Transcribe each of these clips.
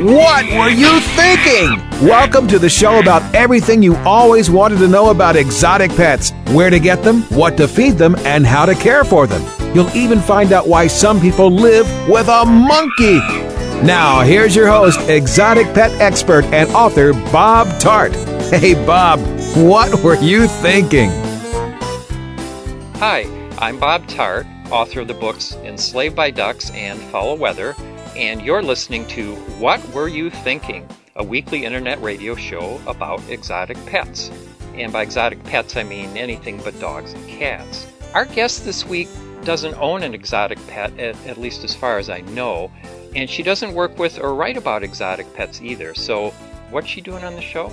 What were you thinking? Welcome to the show about everything you always wanted to know about exotic pets where to get them, what to feed them, and how to care for them. You'll even find out why some people live with a monkey. Now, here's your host, exotic pet expert and author Bob Tarte. Hey, Bob, what were you thinking? Hi, I'm Bob Tarte, author of the books Enslaved by Ducks and Fowl Weather and you're listening to What Were You Thinking? A weekly internet radio show about exotic pets. And by exotic pets, I mean anything but dogs and cats. Our guest this week doesn't own an exotic pet, at, at least as far as I know, and she doesn't work with or write about exotic pets either. So, what's she doing on the show?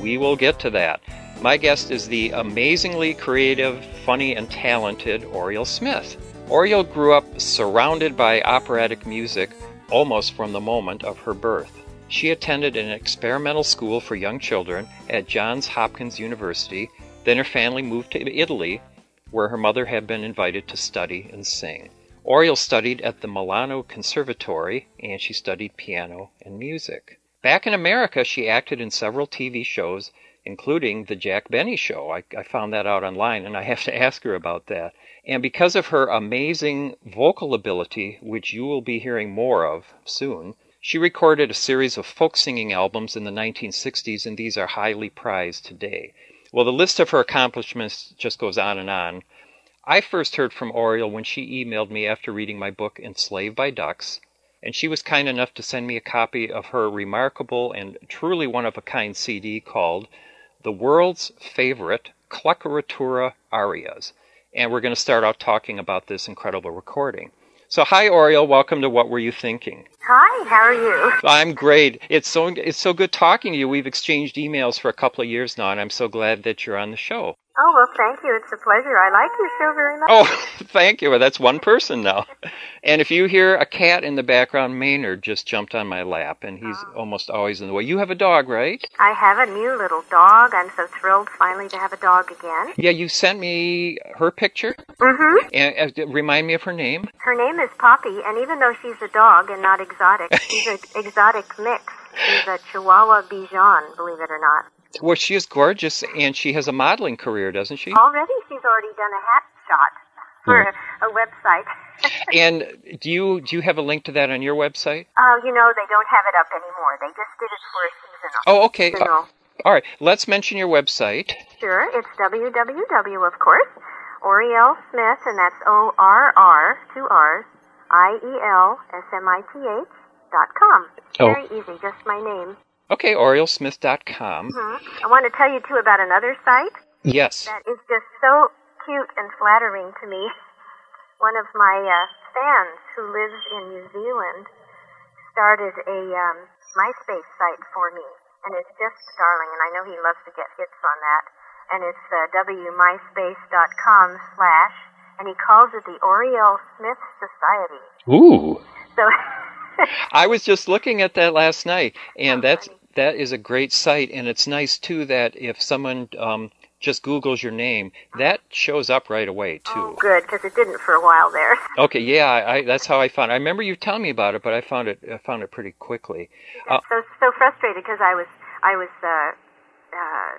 We will get to that. My guest is the amazingly creative, funny, and talented Orriel Smith. Orriel grew up surrounded by operatic music almost from the moment of her birth. She attended an experimental school for young children at Johns Hopkins University. Then her family moved to Italy, where her mother had been invited to study and sing. Orriel studied at the Milano Conservatory and she studied piano and music. Back in America, she acted in several TV shows, including The Jack Benny Show. I, I found that out online and I have to ask her about that. And because of her amazing vocal ability, which you will be hearing more of soon, she recorded a series of folk singing albums in the 1960s, and these are highly prized today. Well, the list of her accomplishments just goes on and on. I first heard from Orriel when she emailed me after reading my book Enslaved by Ducks, and she was kind enough to send me a copy of her remarkable and truly one of a kind CD called The World's Favorite Cluckeratura Arias and we're going to start out talking about this incredible recording. So, hi, Orriel. Welcome to What Were You Thinking? Hi, how are you? I'm great. It's so it's so good talking to you. We've exchanged emails for a couple of years now, and I'm so glad that you're on the show. Oh, well, thank you. It's a pleasure. I like your show very much. Oh, thank you. Well, that's one person now. And if you hear a cat in the background, Maynard just jumped on my lap, and he's oh. almost always in the way. You have a dog, right? I have a new little dog. I'm so thrilled finally to have a dog again. Yeah, you sent me her picture. Mm-hmm. And uh, remind me of her name. Her name is Poppy, and even though she's a dog and not exotic, she's an exotic mix. She's a Chihuahua Bichon, believe it or not. Well, she is gorgeous, and she has a modeling career, doesn't she? Already, she's already done a hat shot for a, a website. and do you do you have a link to that on your website? Oh, uh, you know they don't have it up anymore. They just did it for a seasonal. Oh, okay. Uh, all right. Let's mention your website. Sure. It's www, of course, Orriel Smith, and that's O R R two R's I E L S M I T H dot com. Oh. Very easy. Just my name. Okay, orrielsmith.com. Mm-hmm. I want to tell you too about another site. Yes. That is just so cute and flattering to me. One of my uh, fans who lives in New Zealand started a um, MySpace site for me, and it's just darling. And I know he loves to get hits on that. And it's uh, wmyspace.com slash, and he calls it the Orriel Smith Society. Ooh. So. I was just looking at that last night, and that's that is a great site, and it's nice too that if someone um, just Google's your name, that shows up right away too. Oh, good, because it didn't for a while there. Okay, yeah, I, that's how I found. it. I remember you telling me about it, but I found it. I found it pretty quickly. Uh, so so frustrated because I was I was uh, uh,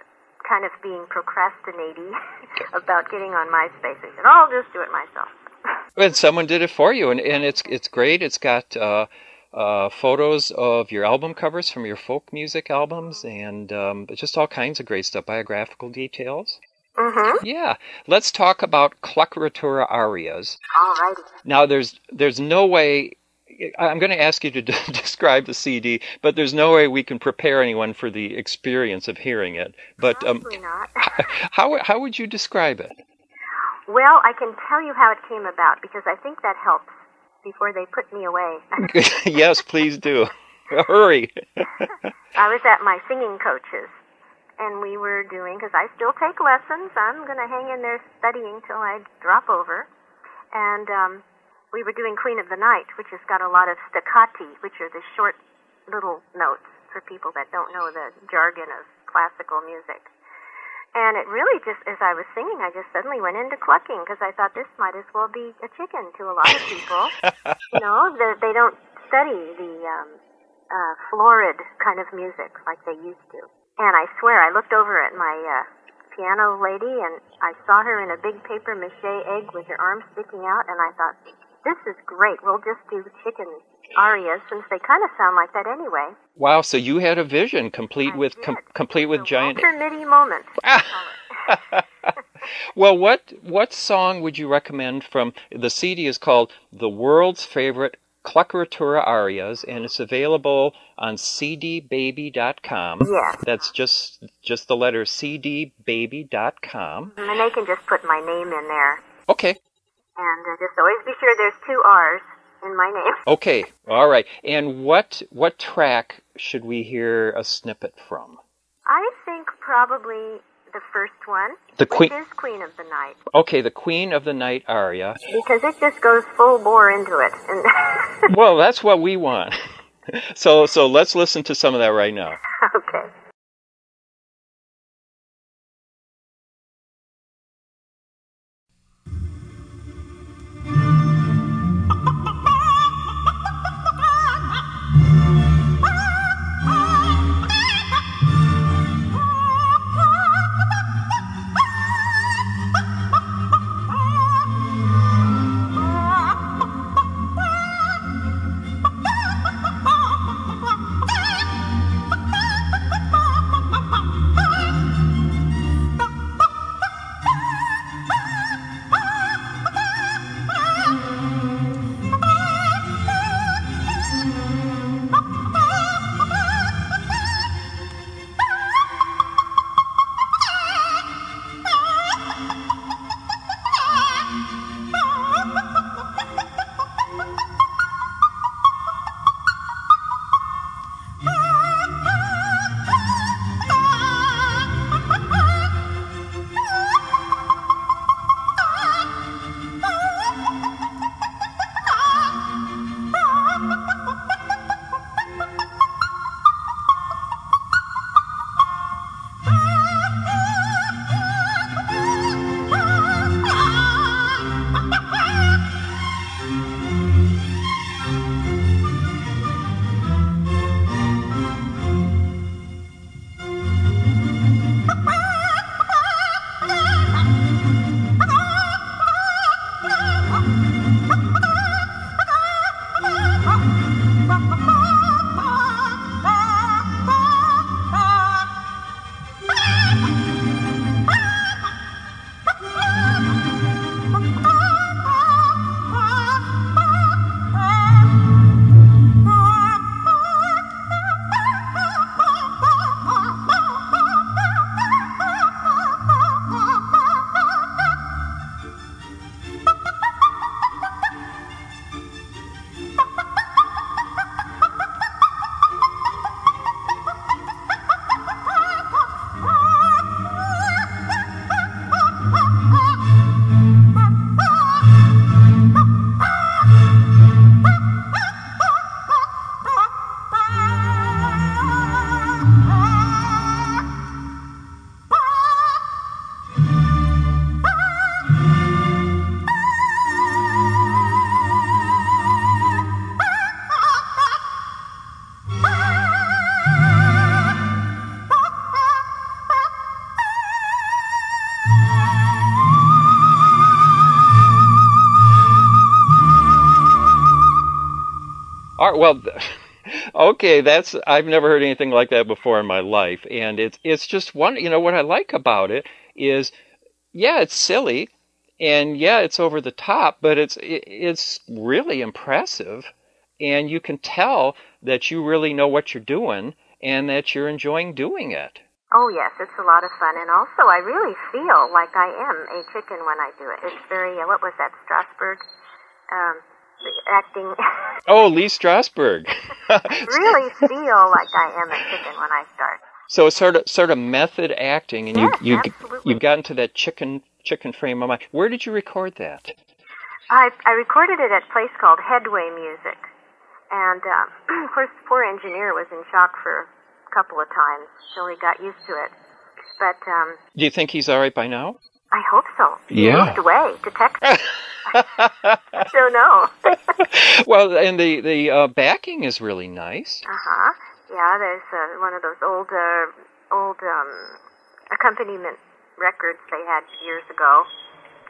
kind of being procrastinating about getting on MySpace. I said, oh, I'll just do it myself. and someone did it for you, and and it's it's great. It's got. Uh, uh, photos of your album covers from your folk music albums and um, just all kinds of great stuff, biographical details. Mm-hmm. Yeah, let's talk about Cluckeratura arias. Alrighty. Now, there's there's no way. I'm going to ask you to d- describe the CD, but there's no way we can prepare anyone for the experience of hearing it. But um, not. how how would you describe it? Well, I can tell you how it came about because I think that helps before they put me away. yes, please do. Hurry. I was at my singing coach's, and we were doing because I still take lessons. I'm going to hang in there studying till I drop over, and um, we were doing Queen of the Night, which has got a lot of staccati, which are the short little notes for people that don't know the jargon of classical music. And it really just, as I was singing, I just suddenly went into clucking because I thought this might as well be a chicken to a lot of people. you know, the, they don't study the um, uh, florid kind of music like they used to. And I swear, I looked over at my uh, piano lady and I saw her in a big paper mache egg with her arms sticking out, and I thought, this is great. We'll just do chicken arias since they kind of sound like that anyway. Wow! So you had a vision complete I with com- complete with giant. Walter Mitty moment. well, what what song would you recommend from the CD is called The World's Favorite Cluckeratura Arias and it's available on cdbaby.com. Yes. That's just just the letter cdbaby.com. And they can just put my name in there. Okay. And uh, just always be sure there's two R's in my name. Okay. All right. And what what track should we hear a snippet from? I think probably the first one, The Queen is Queen of the Night, Okay, the Queen of the Night aria. because it just goes full bore into it. And Well, that's what we want. So so let's listen to some of that right now. okay. Well, okay, that's I've never heard anything like that before in my life, and it's it's just one. You know what I like about it is, yeah, it's silly, and yeah, it's over the top, but it's it, it's really impressive, and you can tell that you really know what you're doing and that you're enjoying doing it. Oh yes, it's a lot of fun, and also I really feel like I am a chicken when I do it. It's very what was that Strasberg? Um, acting. Oh, Lee Strasberg. really feel like I am a chicken when I start. So it's sort of sort of method acting, and Yes, you you absolutely. you've gotten to that chicken chicken frame of mind. Where did you record that? I I recorded it at a place called Headway Music, and um, of course, the poor engineer was in shock for a couple of times till he got used to it. But um, Do you think he's all right by now? I hope so. Yeah. moved away to Texas. I don't know. well, and the the uh, backing is really nice. Uh huh. Yeah, there's uh, one of those old, uh, old um, accompaniment records they had years ago,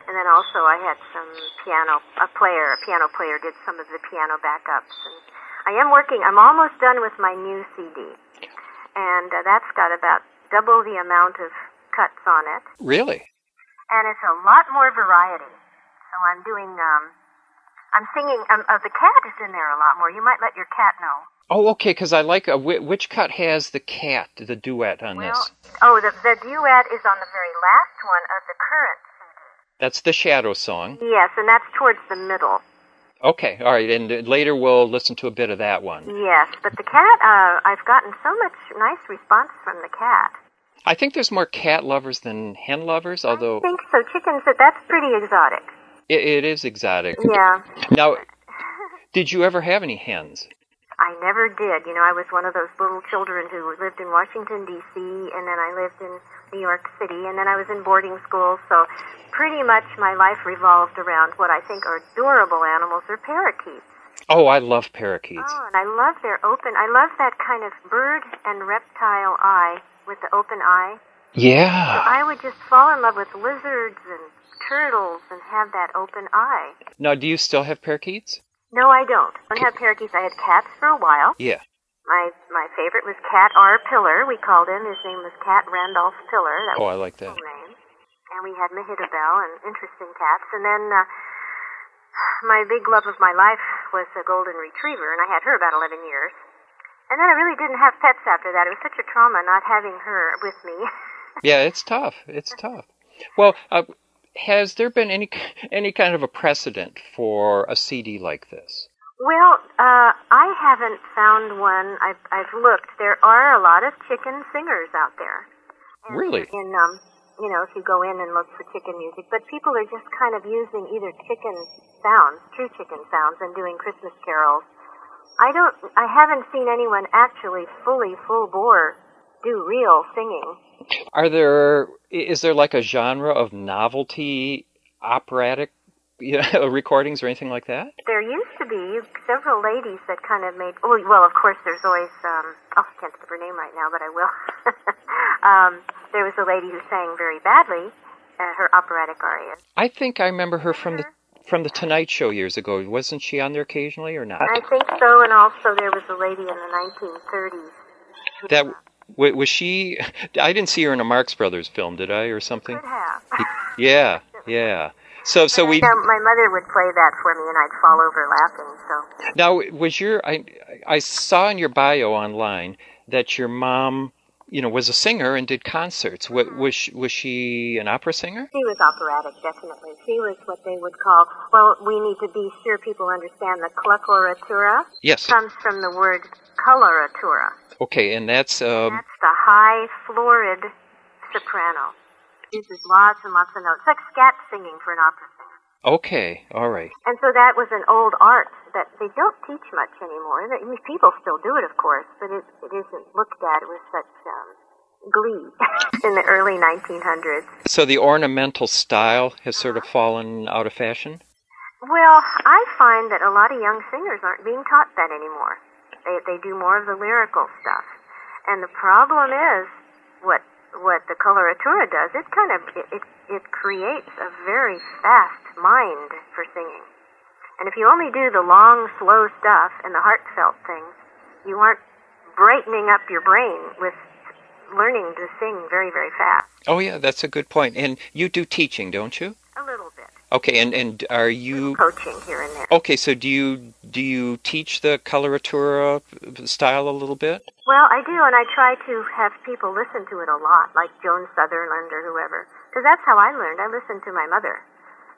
and then also I had some piano. A player, a piano player, did some of the piano backups, and I am working. I'm almost done with my new CD, and uh, that's got about double the amount of cuts on it, Really? And it's a lot more variety. So I'm doing. Um, I'm singing. Um, uh, the cat is in there a lot more. You might let your cat know. Oh, okay. Because I like uh, which cut has the cat, the duet on Well, this. oh, the, the duet is on the very last one of the current CD. That's the Shadow song. Yes, and that's towards the middle. Okay, all right. And later we'll listen to a bit of that one. Yes, but the cat, uh, I've gotten so much nice response from the cat. I think there's more cat lovers than hen lovers, although. I think so. Chickens, that that's pretty exotic. it, it is exotic. Yeah. Now, did you ever have any hens? I never did. You know, I was one of those little children who lived in Washington, D.C., and then I lived in New York City, and then I was in boarding school, so pretty much my life revolved around what I think are adorable animals, or parakeets. Oh, I love parakeets. Oh, and I love their open, I love that kind of bird and reptile eye with the open eye. Yeah. I would just fall in love with lizards and turtles and have that open eye. Now, do you still have parakeets? No, I don't. I don't have parakeets. I had cats for a while. Yeah. My my favorite was Cat R. Pillar. We called him. His name was Cat Randolph Pillar. That Oh, I like that. name. And we had Mehitabel and interesting cats. And then uh, my big love of my life was a golden retriever, and I had her about 11 years. And then I really didn't have pets after that. It was such a trauma not having her with me. Yeah, it's tough. It's tough. Well, uh, has there been any any kind of a precedent for a CD like this? Well, uh, I haven't found one. I've, I've looked. There are a lot of chicken singers out there. And Really? In um, you know, if you go in and look for chicken music, but people are just kind of using either chicken sounds, true chicken sounds, and doing Christmas carols. I don't. I haven't seen anyone actually fully full bore do real singing. Are there is there like a genre of novelty operatic you know, recordings or anything like that? There used to be several ladies that kind of made. Oh, well, of course, there's always. Um, oh, I can't think of her name right now, but I will. um, there was a lady who sang very badly uh, her operatic arias. I think I remember her from the from the Tonight Show years ago. Wasn't she on there occasionally or not? I think so, and also there was a lady in the 1930s. who, That was she. I didn't see her in a Marx Brothers film, did I, or something? could have. Yeah, yeah. So so we my mother would play that for me, and I'd fall over laughing. So now was your I I saw in your bio online that your mom you know was a singer and did concerts. Wa- Was she, was she an opera singer? she was operatic, definitely. She was what they would call. Well, we need to be sure people understand the coloratura Yes. comes from the word coloratura. Okay, and that's um, That's the high, florid soprano. Uses lots and lots of notes. It's like scat singing for an opera. Okay. All right. And so that was an old art that they don't teach much anymore. I mean, people still do it, of course, but it, it isn't looked at with such um, glee in the early 1900s. So the ornamental style has sort of fallen out of fashion. Well, I find that a lot of young singers aren't being taught that anymore. They they do more of the lyrical stuff, and the problem is what what the coloratura does. It kind of it it, it creates a very fast mind for singing. And if you only do the long, slow stuff and the heartfelt things, you aren't brightening up your brain with learning to sing very, very fast. Oh yeah, that's a good point. And you do teaching, don't you? A little bit. Okay, and and are you Coaching here and there. okay? So do you do you teach the coloratura style a little bit? Well, I do, and I try to have people listen to it a lot, like Joan Sutherland or whoever, because that's how I learned. I listened to my mother,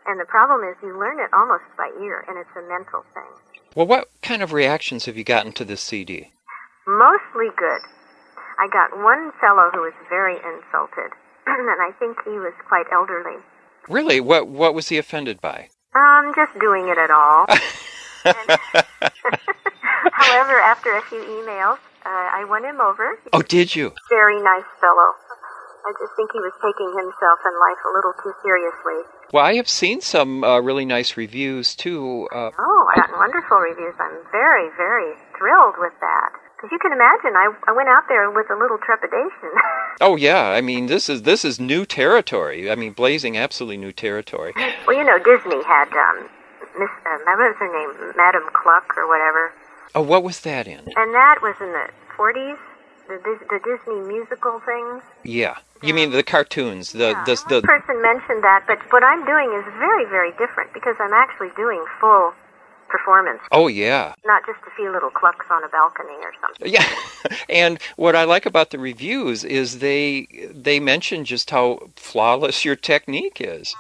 And the problem is you learn it almost by ear, and it's a mental thing. Well, what kind of reactions have you gotten to this CD? Mostly good. I got one fellow who was very insulted, and I think he was quite elderly. Really? What what was he offended by? Um, just doing it at all. However, after a few emails, uh, I won him over. Oh, did you? Very nice fellow. I just think he was taking himself and life a little too seriously. Well, I have seen some uh, really nice reviews too. Uh, Oh, I got wonderful reviews. I'm very, very thrilled with that. Because you can imagine, I, I went out there with a little trepidation. oh yeah, I mean this is this is new territory. I mean blazing absolutely new territory. well, you know, Disney had um, Miss, uh, what was her name, Madam Cluck or whatever, Oh, what was that in? and that was in the 40s. The, the Disney musical things. Yeah, you mean the cartoons? The Yeah, the, the person mentioned that, but what I'm doing is very, very different because I'm actually doing full performance, oh yeah. not just a few little clucks on a balcony or something. Yeah, and what I like about the reviews is they they mention just how flawless your technique is.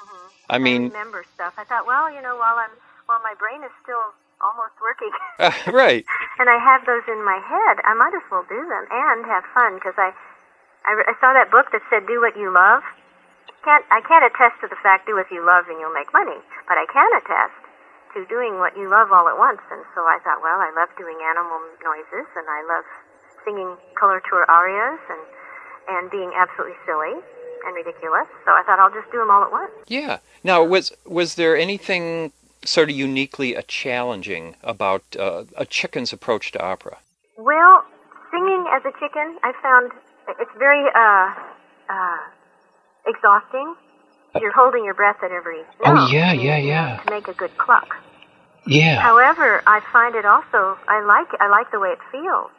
I I mean, remember stuff. I thought, well, you know, while I'm while my brain is still almost working, uh, right? and I have those in my head, I might as well do them and have fun because I, I I saw that book that said do what you love. Can't I can't attest to the fact do what you love and you'll make money, but I can attest to doing what you love all at once. And so I thought, well, I love doing animal noises and I love singing coloratura arias and and being absolutely silly and ridiculous. So I thought I'll just do them all at once. Yeah. Now, was was there anything sort of uniquely uh, challenging about uh, a chicken's approach to opera? Well, singing as a chicken, I found it's very uh, uh, exhausting. You're holding your breath at every Oh, note yeah, yeah, need yeah. to make a good cluck. Yeah. However, I find it also I like I like the way it feels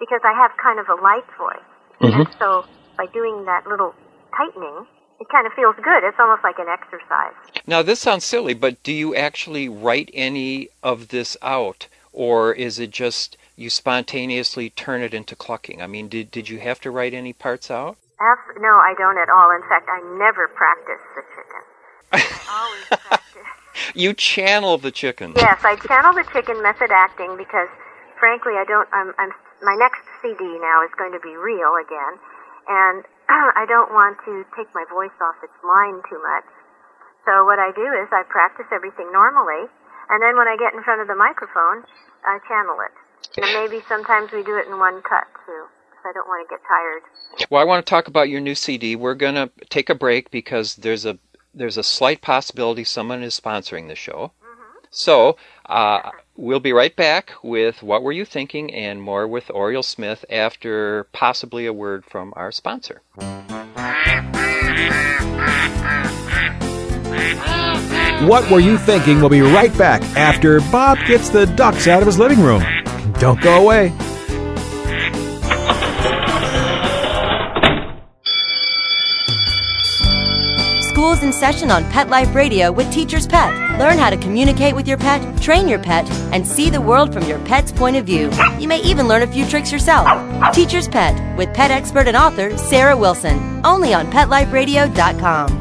because I have kind of a light voice, Mm-hmm. and so by doing that little tightening, it kind of feels good. It's almost like an exercise. Now, this sounds silly, but do you actually write any of this out, or is it just you spontaneously turn it into clucking? I mean, did did you have to write any parts out? Abs- no, I don't at all. In fact, I never practice the chicken. I always practice. You channel the chicken. Yes, I channel the chicken method acting because, frankly, I don't. I'm, I'm. My next CD now is going to be real again, and I don't want to take my voice off its line too much. So what I do is I practice everything normally, and then when I get in front of the microphone, I channel it. And maybe sometimes we do it in one cut too, I don't want to get tired. Well, I want to talk about your new CD. We're going to take a break because there's a there's a slight possibility someone is sponsoring the show. So uh, we'll be right back with what were you thinking and more with Orriel Smith after possibly a word from our sponsor. What Were You Thinking? We'll be right back after Bob gets the ducks out of his living room. Don't go away. School's in session on Pet Life Radio with Teacher's Pet. Learn how to communicate with your pet, train your pet, and see the world from your pet's point of view. You may even learn a few tricks yourself. Teacher's Pet with pet expert and author Sarah Wilson. Only on PetLifeRadio.com.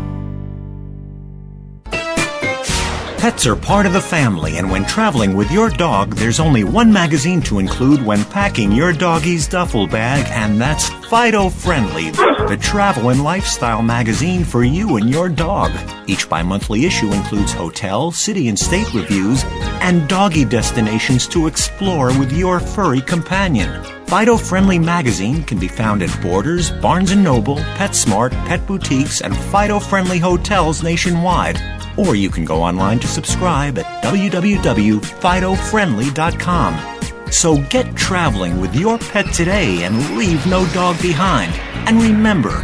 Pets are part of the family, and when traveling with your dog, there's only one magazine to include when packing your doggy's duffel bag, and that's Fido Friendly, the travel and lifestyle magazine for you and your dog. Each bi monthly issue includes hotel, city, and state reviews and doggy destinations to explore with your furry companion. Fido Friendly magazine can be found at Borders, Barnes & Noble, PetSmart, Pet Boutiques, and Fido Friendly hotels nationwide. Or you can go online to subscribe at www.fidofriendly.com. So get traveling with your pet today and leave no dog behind. And remember,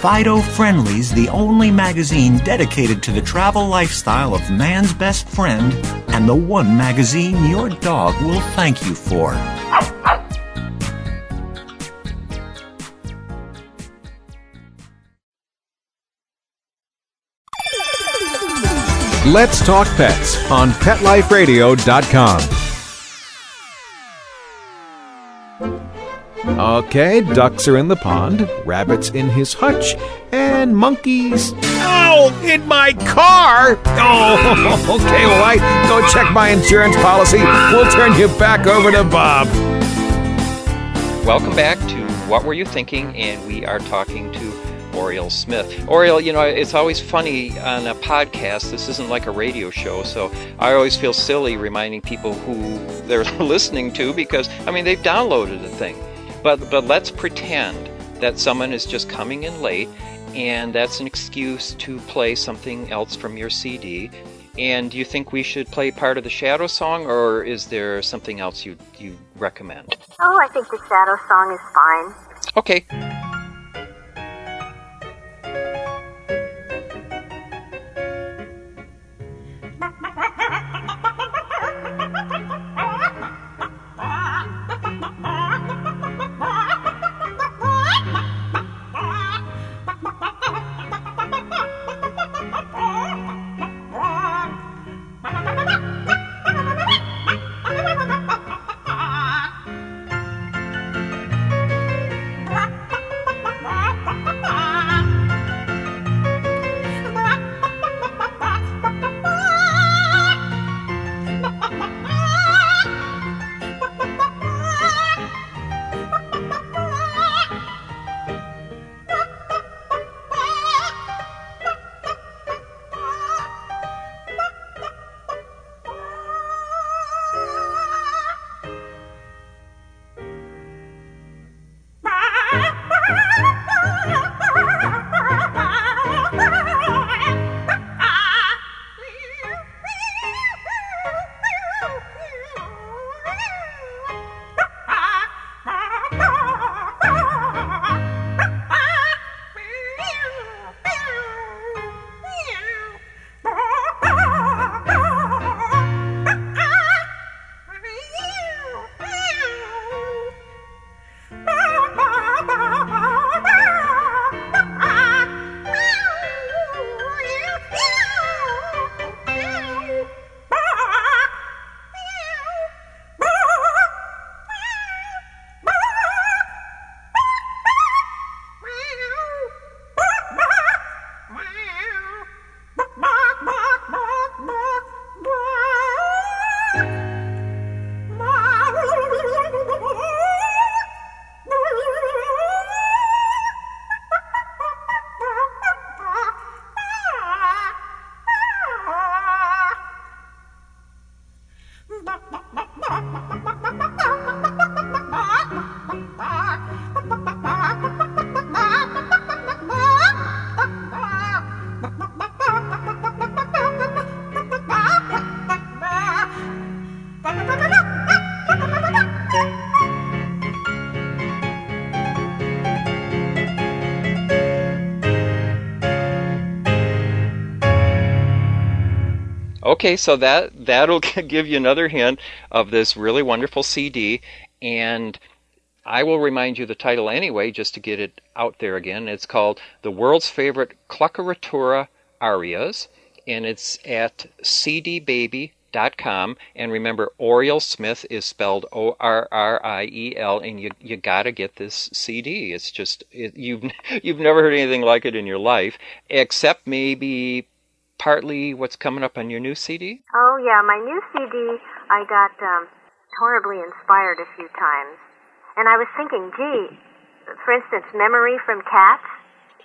Fido Friendly's the only magazine dedicated to the travel lifestyle of man's best friend and the one magazine your dog will thank you for. Let's Talk Pets on PetLifeRadio.com. Okay, ducks are in the pond, rabbits in his hutch, and monkeys. Ow! In my car! Oh, okay, well, I go check my insurance policy. We'll turn you back over to Bob. Welcome back to What Were You Thinking? And we are talking to Orriel Smith. Orriel, you know, it's always funny on a podcast. This isn't like a radio show, so I always feel silly reminding people who they're listening to because, I mean, they've downloaded the thing. But, but let's pretend that someone is just coming in late and that's an excuse to play something else from your CD. And do you think we should play part of the Shadow song, or is there something else you you recommend? Oh, I think the Shadow song is fine. Okay. Okay, so that that'll give you another hint of this really wonderful CD, and I will remind you the title anyway, just to get it out there again. It's called "The World's Favorite Cluckeratura Arias," and it's at cdbaby.com. And remember, Orriel Smith is spelled O R R I E L, and you you gotta get this CD. It's just it, you've you've never heard anything like it in your life, except maybe partly what's coming up on your new CD? Oh, yeah, my new CD, I got um, horribly inspired a few times. And I was thinking, gee, for instance, Memory from Cats,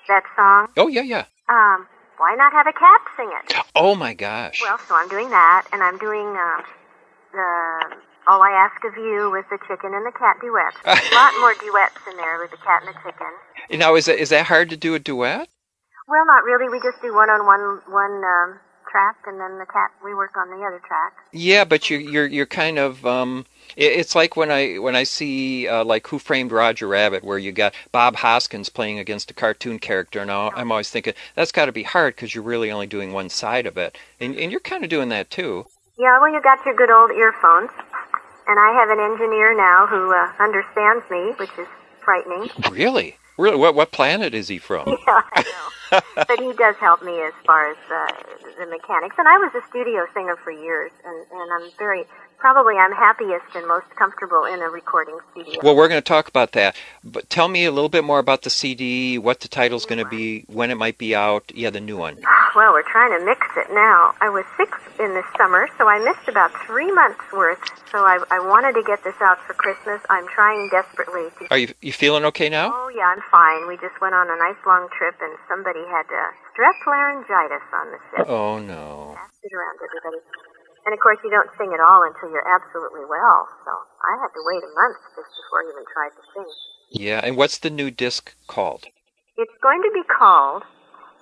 that song. Oh, yeah, yeah. Um, why not have a cat sing it? Oh, my gosh. Well, so I'm doing that, and I'm doing um, the All I Ask of You with the chicken and the cat duet. a lot more duets in there with the cat and the chicken. Now, is that, is that hard to do a duet? Well, not really. We just do one on one one um, track, and then the cat we work on the other track. Yeah, but you're you're you're kind of um, it's like when I when I see uh, like Who Framed Roger Rabbit, where you got Bob Hoskins playing against a cartoon character. Now I'm always thinking that's got to be hard because you're really only doing one side of it, and and you're kind of doing that too. Yeah, well, you got your good old earphones, and I have an engineer now who uh, understands me, which is frightening. Really? Really? What what planet is he from? Yeah, I know. but he does help me as far as uh, the mechanics. And I was a studio singer for years, and, and I'm very probably I'm happiest and most comfortable in a recording studio. Well, we're going to talk about that. But tell me a little bit more about the CD, what the title's going to be, when it might be out. Yeah, the new one. Well, we're trying to mix it now. I was sick in the summer, so I missed about three months worth. So I, I wanted to get this out for Christmas. I'm trying desperately to. Are you you feeling okay now? Oh yeah, I'm fine. We just went on a nice long trip, and somebody had uh, strep laryngitis on the ship. Oh no. Passed it around everybody. And of course, you don't sing at all until you're absolutely well. So I had to wait a month just before I even tried to sing. Yeah, and what's the new disc called? It's going to be called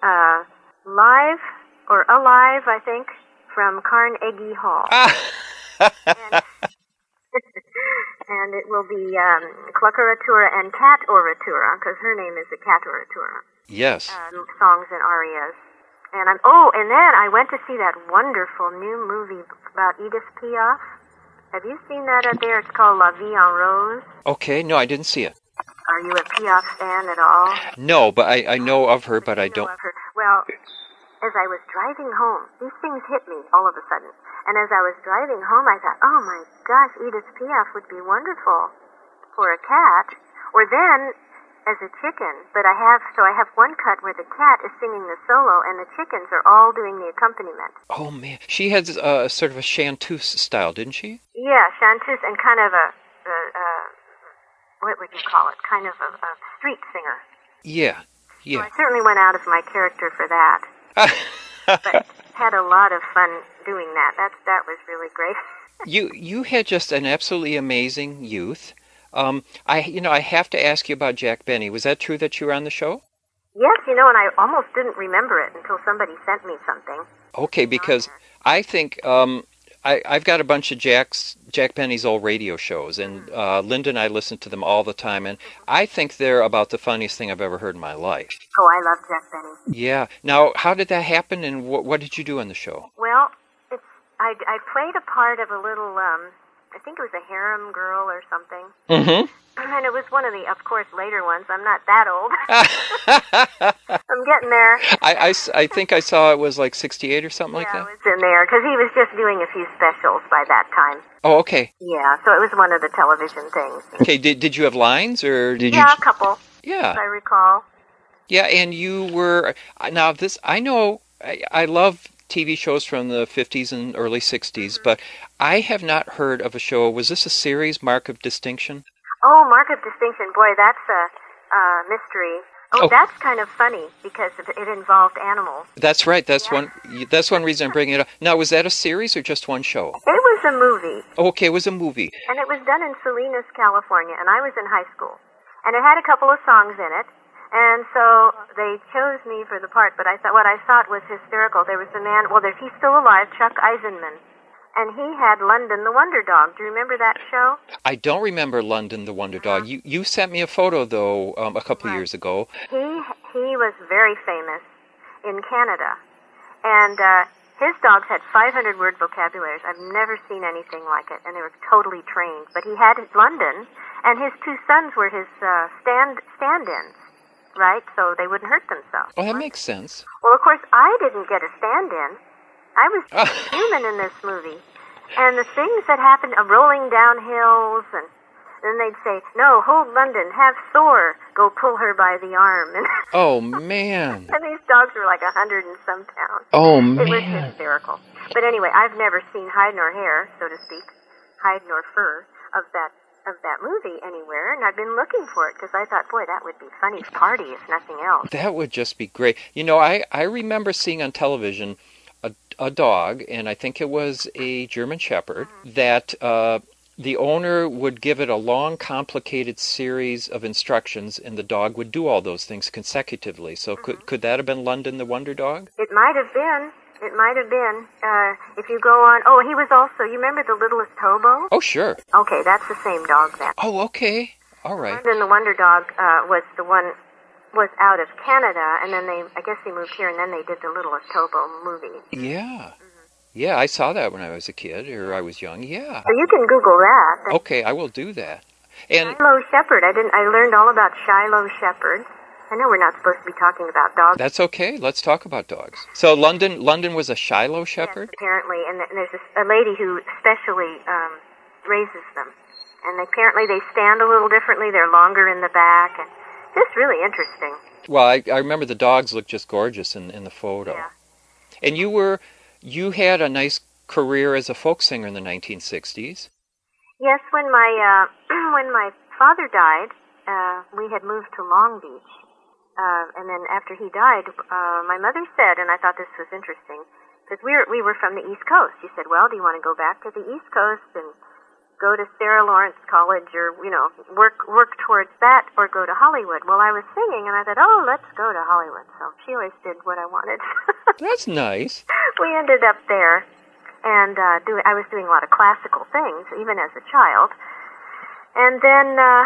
uh, Live or Alive, I think, from Carnegie Hall. and, and it will be um, Cluckeratura and Cat Oratura, because her name is the Cat Oratura. yes. Um, songs and arias. And I'm oh, and then I went to see that wonderful new movie about Edith Piaf. Have you seen that out there? It's called La Vie en Rose. Okay, no, I didn't see it. Are you a Piaf fan at all? No, but I, I know of her, but I know don't. Well, as I was driving home, these things hit me all of a sudden. And as I was driving home, I thought, oh my gosh, Edith Piaf would be wonderful for a cat. Or then, as a chicken. But I have, so I have one cut where the cat is singing the solo and the chickens are all doing the accompaniment. Oh man, she had uh, sort of a chanteuse style, didn't she? Yeah, chanteuse and kind of a, a, what would you call it? Kind of a, a street singer. Yeah, So yeah. I certainly went out of my character for that. but had a lot of fun doing that. That's that was really great. you you had just an absolutely amazing youth. Um, I you know I have to ask you about Jack Benny. Was that true that you were on the show? Yes, you know, and I almost didn't remember it until somebody sent me something. Okay, because I think um, I, I've got a bunch of Jack's Jack Benny's old radio shows, and uh, Linda and I listen to them all the time, and I think they're about the funniest thing I've ever heard in my life. Oh, I love Jack Benny. Yeah. Now, how did that happen, and what, what did you do on the show? Well, it's I I played a part of a little um I think it was a harem girl or something. Mm-hmm. And it was one of the, of course, later ones. I'm not that old. I'm getting there. I, I, I think I saw it was like 68 or something like yeah, that. I was in there because he was just doing a few specials by that time. Oh, okay. Yeah, so it was one of the television things. Okay. Did did you have lines, or did you? Yeah, a couple, Yeah. I recall. Yeah, and you were now this. I know I, I love TV shows from the 50s and early 60s, but I have not heard of a show. Was this a series, Mark of Distinction? Oh, Mark of Distinction. Boy, that's a, mystery. Oh, Oh. that's kind of funny because it, involved animals. That's right. That's one. That's one reason I'm bringing it up. Now, was that a series or just one show? It was a movie, Oh, okay, it was a movie. and it was done in Salinas, California, and I was in high school. And it had a couple of songs in it, and so they chose me for the part. But I thought what I thought was hysterical. There was a man. Well, there's he's still alive, Chuck Eisenmann, and he had London the Wonder Dog. Do you remember that show? I don't remember London the Wonder Dog. You you sent me a photo though um, a couple Right. years ago. He he was very famous in Canada, and uh, his dogs had 500 word vocabularies. I've never seen anything like it, and they were totally trained. But he had London, and his two sons were his uh, stand stand-ins, right? So they wouldn't hurt themselves. Oh, that makes sense. Well, of course, I didn't get a stand-in. I was human in this movie, and the things that happened, uh, rolling down hills, and then they'd say, "No, hold London, have Thor go pull her by the arm," and Oh man. and these dogs were like a hundred and some pounds. Oh man. It was hysterical. But anyway, I've never seen hide nor hair, so to speak, hide nor fur of that of that movie anywhere, and I've been looking for it because I thought, boy, that would be funny party if nothing else. That would just be great. You know, I, I remember seeing on television a, a dog, and I think it was a German Shepherd, that uh, the owner would give it a long, complicated series of instructions, and the dog would do all those things consecutively. So could could that have been London the Wonder Dog? It might have been. It might have been. Uh, if you go on, oh, he was also. You remember the littlest hobo? Oh, sure. Okay, that's the same dog then. Oh, okay. All right. Then the Wonder Dog uh, was the one was out of Canada, and then they, I guess, they moved here, and then they did the littlest hobo movie. Yeah. Yeah, I saw that when I was a kid, or I was young. Yeah. So you can Google that. Okay, I will do that. And Shiloh Shepherd. I didn't. I learned all about Shiloh Shepherd, I know we're not supposed to be talking about dogs. That's okay. Let's talk about dogs. So London, London was a Shiloh Shepherd. Yes, apparently, and there's a, a lady who specially um, raises them, and apparently they stand a little differently. They're longer in the back, and just really interesting. Well, I, I remember the dogs looked just gorgeous in in the photo. Yeah. And you were, you had a nice career as a folk singer in the 1960s. Yes, when my uh, when my father died, uh, we had moved to Long Beach, uh, and then after he died, uh, my mother said, and I thought this was interesting, because we were we were from the East Coast. She said, "Well, do you want to go back to the East Coast and go to Sarah Lawrence College, or you know, work work towards that, or go to Hollywood?" Well, I was singing, and I thought, "Oh, let's go to Hollywood." So she always did what I wanted. That's nice. we ended up there, and uh, doing. I was doing a lot of classical things, even as a child. And then uh,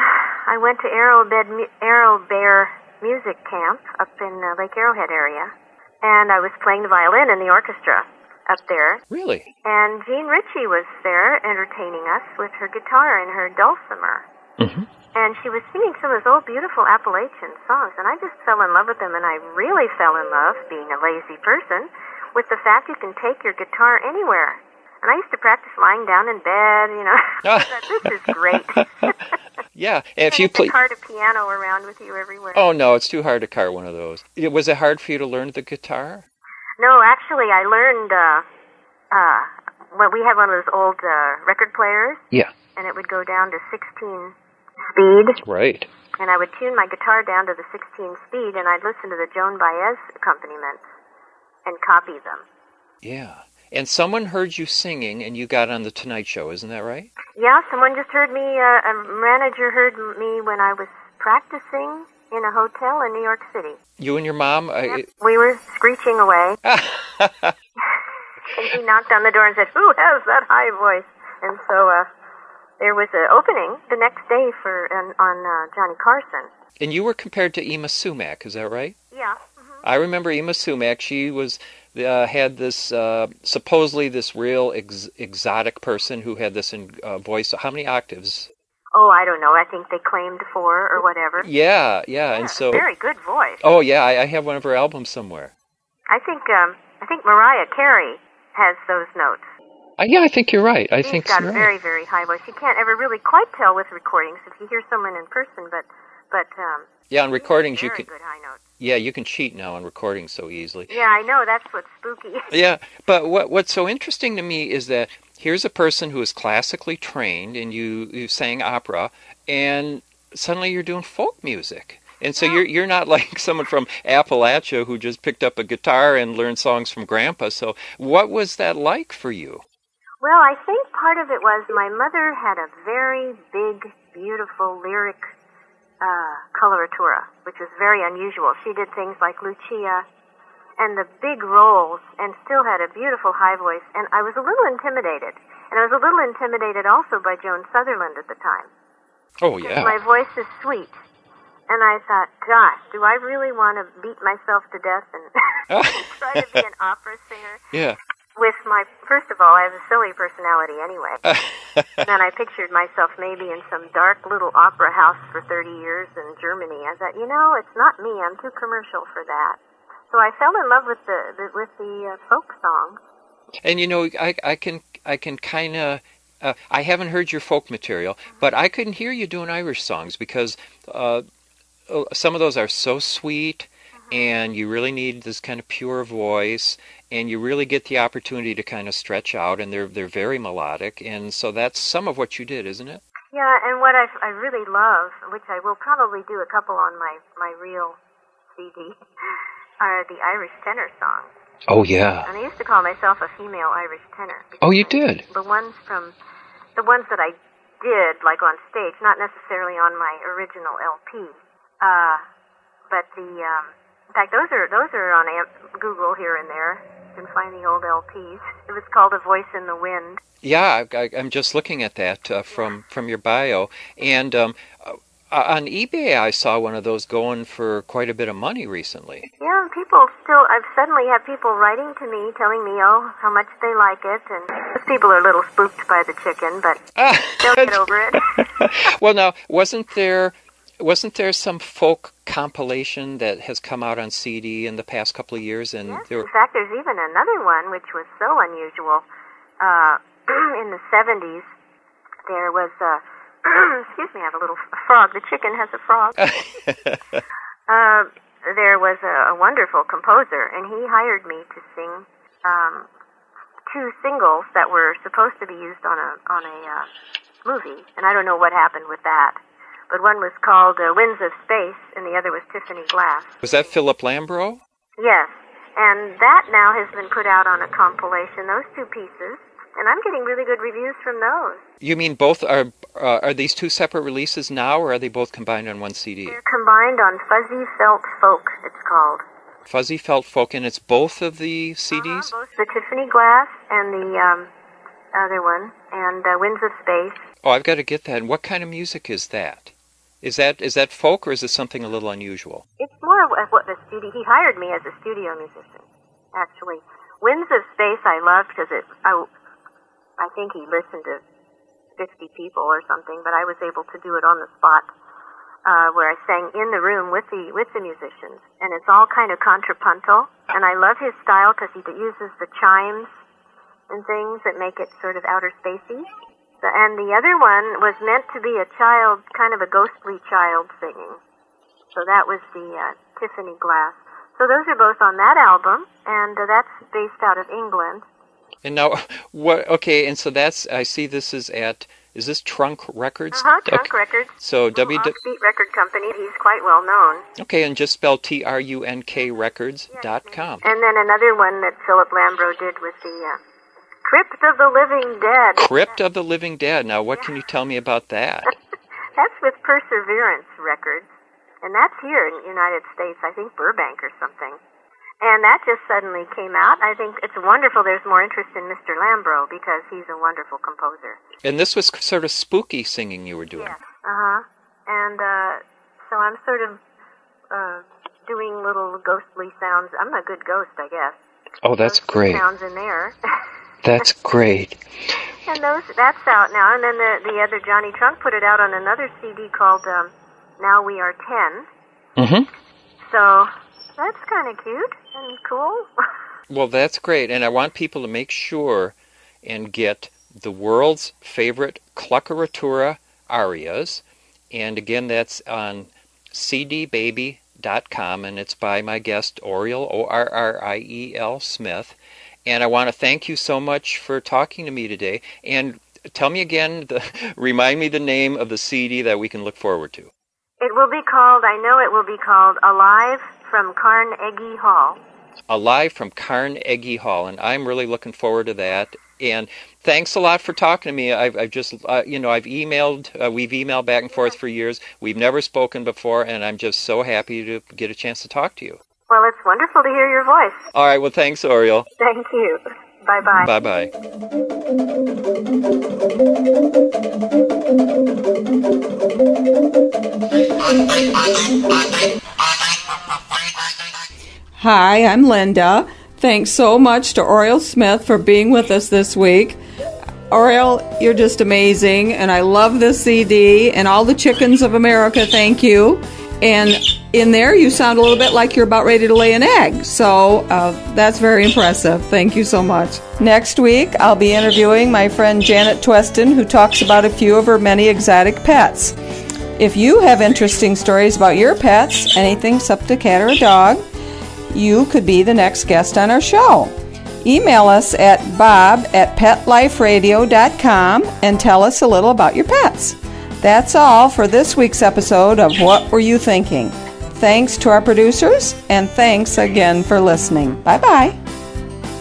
I went to Arrow Bed Arrow Bear Music Camp up in uh, Lake Arrowhead area, and I was playing the violin in the orchestra up there. Really? And Jean Ritchie was there entertaining us with her guitar and her dulcimer. Mm-hmm. And she was singing some of those old, beautiful Appalachian songs, and I just fell in love with them. And I really fell in love, being a lazy person, with the fact you can take your guitar anywhere. And I used to practice lying down in bed, you know. I thought, this is great. Yeah. If you play. cart a piano around with you everywhere. Oh no, it's too hard to cart one of those. Was it hard for you to learn the guitar? No, actually, I learned. uh uh Well, we had one of those old uh record players, Yeah. and it would go down to 16 speed. Right. and I would tune my guitar down to the 16 speed, and I'd listen to the Joan Baez accompaniments and copy them. Yeah. And someone heard you singing, and you got on the Tonight Show. Isn't that right? Yeah, someone just heard me. Uh, a manager heard me when I was practicing in a hotel in New York City. You and your mom. I, We were screeching away, and he knocked on the door and said, "Who has that high voice?" And so uh, there was an opening the next day for an, on uh, Johnny Carson. and you were compared to Yma Sumac. Is that right? Yeah. I remember Yma Sumac. She was uh, had this uh, supposedly this real ex- exotic person who had this in, uh, voice. How many octaves? Oh, I don't know. I think they claimed four or whatever. Yeah, yeah. And so, very good voice. oh yeah, I, I have one of her albums somewhere. I think um, I think Mariah Carey has those notes. Uh, yeah, I think you're right. I She's think got a right. very very high voice. You can't ever really quite tell with recordings if you hear someone in person, but but um, Yeah, on recordings you can. good high notes. Yeah, you can cheat now on recordings so easily. Yeah, I know. That's what's spooky. Yeah, but what what's so interesting to me is that here's a person who is classically trained, and you you sang opera, and suddenly you're doing folk music. And so you're you're not like someone from Appalachia who just picked up a guitar and learned songs from Grandpa. So what was that like for you? Well, I think part of it was my mother had a very big, beautiful lyric uh, coloratura, which was very unusual. She did things like Lucia and the big roles and still had a beautiful high voice. And I was a little intimidated. And I was a little intimidated also by Joan Sutherland at the time. Oh yeah, My voice is sweet. And I thought, gosh, do I really want to beat myself to death and try to be an opera singer? yeah. With my first of all, I have a silly personality anyway. and then I pictured myself maybe in some dark little opera house for 30 years in Germany. I thought, you know, it's not me. I'm too commercial for that. So I fell in love with the, the with the uh, folk songs. And you know, I I can I can kind of. Uh, I haven't heard your folk material, but I couldn't hear you doing Irish songs because uh, uh, some of those are so sweet, and you really need this kind of pure voice, and you really get the opportunity to kind of stretch out, and they're they're very melodic, and so that's some of what you did, isn't it? Yeah, and what I, I really love, which I will probably do a couple on my my real CD, are the Irish tenor songs. Oh yeah. And I used to call myself a female Irish tenor. Oh, you did. the ones from the ones that I did like on stage, not necessarily on my original LP. Uh, but the um, fact, those are those are on Am- Google here and there. You can find the old LPs. It was called A Voice in the Wind. Yeah, I, I'm just looking at that uh, from from your bio, and um, uh, on eBay I saw one of those going for quite a bit of money recently. Yeah, and people still. I've suddenly had people writing to me telling me, oh, how much they like it, and those people are a little spooked by the chicken, but they'll get over it. well, now wasn't there wasn't there some folk compilation that has come out on CD in the past couple of years? And Yes, there, in fact, there's even another one which was so unusual. Uh, in the 70s, there was a, excuse me, I have a little frog. The chicken has a frog. uh, there was a, a wonderful composer, and he hired me to sing um, two singles that were supposed to be used on a on a uh, movie, and I don't know what happened with that. But one was called uh, Winds of Space, and the other was Tiffany Glass. was that Philip Lambro? Yes, and that now has been put out on a compilation. Those two pieces, and I'm getting really good reviews from those. You mean both are uh, are these two separate releases now, or are they both combined on one CD? They're combined on Fuzzy Felt Folk. It's called. Fuzzy Felt Folk, and it's both of the Uh-huh, CDs. both the Tiffany Glass and the um, other one, and uh, Winds of Space. Oh, I've got to get that. And what kind of music is that? Is that is that folk, or is it something a little unusual? It's more of what the studio. He hired me as a studio musician, actually. Winds of Space I loved because it. I, I think he listened to 50 people or something, but I was able to do it on the spot, uh, where I sang in the room with the with the musicians, and it's all kind of contrapuntal. And I love his style because he uses the chimes and things that make it sort of outer spacey. And the other one was meant to be a child, kind of a ghostly child singing. So that was the uh, Tiffany Glass. So those are both on that album, and uh, that's based out of England. And now, what? Okay, and so that's I see. This is at is this Trunk Records? Uh huh. Trunk Okay. Records. So W. Offbeat record company. He's quite well known. Okay, and just spell T R U N K Records dot com. And then another one that Philip Lambro did with the uh, Crypt of the Living Dead. Crypt of the Living Dead. Now, what can you tell me about that? That's with Perseverance Records, and that's here in the United States. I think Burbank or something. And that just suddenly came out. I think it's wonderful. There's more interest in Mr. Lambro because he's a wonderful composer. And this was sort of spooky singing you were doing. Yes. Uh huh. And uh, so I'm sort of uh, doing little ghostly sounds. I'm a good ghost, I guess. Oh, that's Ghostly great. Sounds in there. That's great. and those that's out now. And then the the other Johnny Trunk put it out on another CD called um, Now We Are Ten. Mm-hmm. So that's kind of cute and cool. Well, that's great, and I want people to make sure and get the world's favorite Cluckeratura arias, and again, that's on cdbaby.com, and it's by my guest Orriel O R R I E L Smith. And I want to thank you so much for talking to me today. And tell me again, the, remind me the name of the CD that we can look forward to. it will be called. I know it will be called Alive from Carnegie Hall. Alive from Carnegie Hall, and I'm really looking forward to that. And thanks a lot for talking to me. I've, I've just, uh, you know, I've emailed, uh, we've emailed back and forth for years. We've never spoken before, and I'm just so happy to get a chance to talk to you. Well, it's wonderful to hear your voice. All right, well, thanks, Orriel. Thank you. Bye bye. Bye bye. Hi, I'm Linda. Thanks so much to Orriel Smith for being with us this week. Orriel, you're just amazing, and I love this CD and all the chickens of America. Thank you. And in there, you sound a little bit like you're about ready to lay an egg. So uh, that's very impressive. Thank you so much. Next week, I'll be interviewing my friend Janet Tweston, who talks about a few of her many exotic pets. If you have interesting stories about your pets, anything except a cat or a dog, you could be the next guest on our show. Email us at bob at petliferadio.com and tell us a little about your pets. That's all for this week's episode of What Were You Thinking? Thanks to our producers, and thanks again for listening. Bye bye.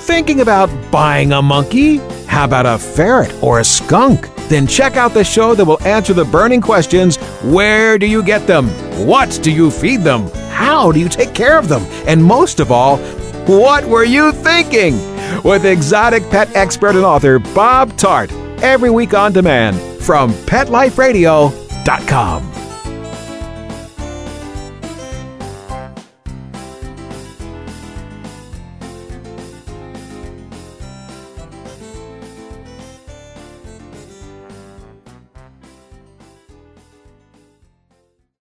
Thinking about buying a monkey? How about a ferret or a skunk? Then check out the show that will answer the burning questions where do you get them? What do you feed them? How do you take care of them? And most of all, what were you thinking? With exotic pet expert and author Bob Tarte, every week on demand from PetLifeRadio.com.